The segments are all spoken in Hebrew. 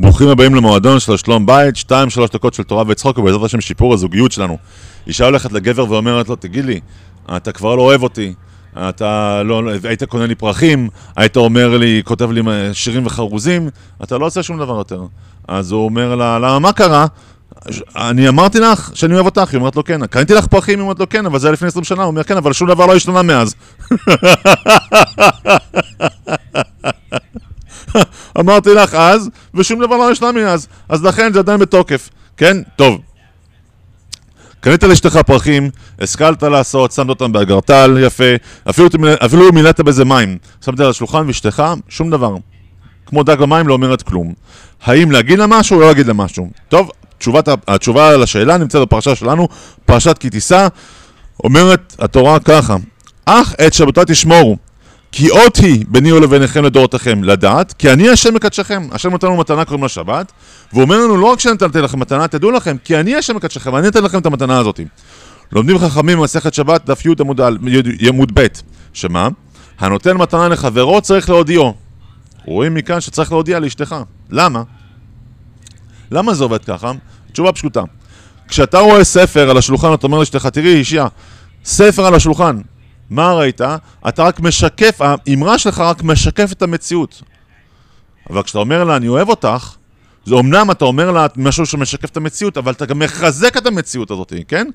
ברוכים הבאים למועדון של שלום בית, שתיים, שלוש דקות של תורה וצחוק, ובעזרת השם שיפור הזוגיות שלנו. אישה הולכת לגבר ואומרת לו, תגיד לי, אתה כבר לא אוהב אותי, אתה לא, היית קונה לי פרחים, היית אומר לי, כותב לי שירים וחרוזים, אתה לא עושה שום דבר יותר. אז הוא אומר לה, למה, מה קרה? אני אמרתי לך שאני אוהב אותך, היא אומרת לו כן, קניתי לך פרחים, היא אומרת לו כן, אבל זה היה לפני 20 שנה, הוא אומר כן, אבל שום דבר לא השתנה מאז. אמרתי לך אז, ושום דבר לא השתנה מאז, אז לכן זה עדיין בתוקף, כן? טוב. קנית לאשתך פרחים, השכלת לעשות, שמת אותם באגרטל, יפה, אפילו, אפילו מילאת בזה מים, שמת על השולחן ואשתך, שום דבר. כמו דג במים לא אומרת כלום. האם להגיד לה משהו או לא להגיד לה משהו? טוב, תשובת, התשובה לשאלה נמצאת בפרשה שלנו, פרשת כי תישא, אומרת התורה ככה, אך את שבתות תשמורו, כי אות היא ביני ולביניכם לדורותיכם לדעת, כי אני השם מקדשכם. השם נותן לנו מתנה קוראים לה שבת, והוא אומר לנו לא רק שנתתי לכם מתנה, תדעו לכם, כי אני השם מקדשכם, ואני אתן לכם את המתנה הזאת. לומדים חכמים במסכת שבת, דף י' עמוד ב', שמה? הנותן מתנה לחברו צריך להודיעו. רואים מכאן שצריך להודיע לאשתך. למה? למה זה עובד ככה? תשובה פשוטה. כשאתה רואה ספר על השולחן, אתה אומר לאשתך, תראי אישיה, ספר על השולחן, מה ראית? אתה רק משקף, האמרה שלך רק משקפת את המציאות. אבל כשאתה אומר לה, אני אוהב אותך, זה אמנם אתה אומר לה משהו שמשקף את המציאות, אבל אתה גם מחזק את המציאות הזאת, כן?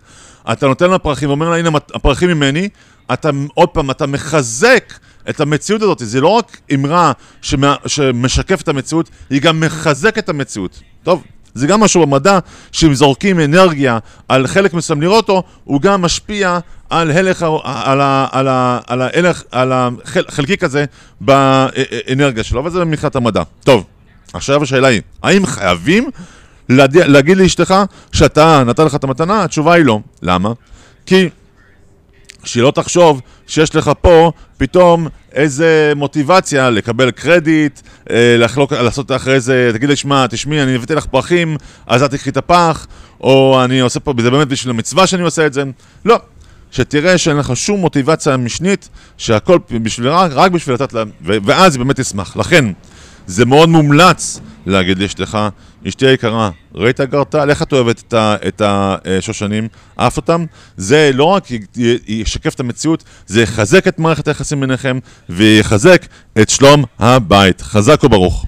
אתה נותן לה פרחים ואומר לה, הנה הפרחים ממני, אתה עוד פעם, אתה מחזק את המציאות הזאת. זה לא רק אמרה שמה, שמשקפת את המציאות, היא גם מחזקת את המציאות. טוב, זה גם משהו במדע, שאם זורקים אנרגיה על חלק מסוים לראות אותו, הוא גם משפיע על החלקיק הזה באנרגיה שלו, אבל זה מבחינת המדע. טוב, עכשיו השאלה היא, האם חייבים להגיד לאשתך שאתה נתן לך את המתנה? התשובה היא לא. למה? כי שהיא לא תחשוב שיש לך פה פתאום איזה מוטיבציה לקבל קרדיט, אה, לחלוק, לעשות אחרי זה, תגיד לי, שמע, תשמעי, אני הבאתי לך פרחים, אז את תקחי את הפח, או אני עושה פה, זה באמת בשביל המצווה שאני עושה את זה. לא. שתראה שאין לך שום מוטיבציה משנית, שהכל בשביל, רק, רק בשביל לתת לה, ואז היא באמת תשמח. לכן, זה מאוד מומלץ להגיד לאשתך, אשתי היקרה, ראית גרטל? איך את אוהבת את השושנים? אהבת אותם? זה לא רק ישקף את המציאות, זה יחזק את מערכת היחסים ביניכם ויחזק את שלום הבית. חזק וברוך.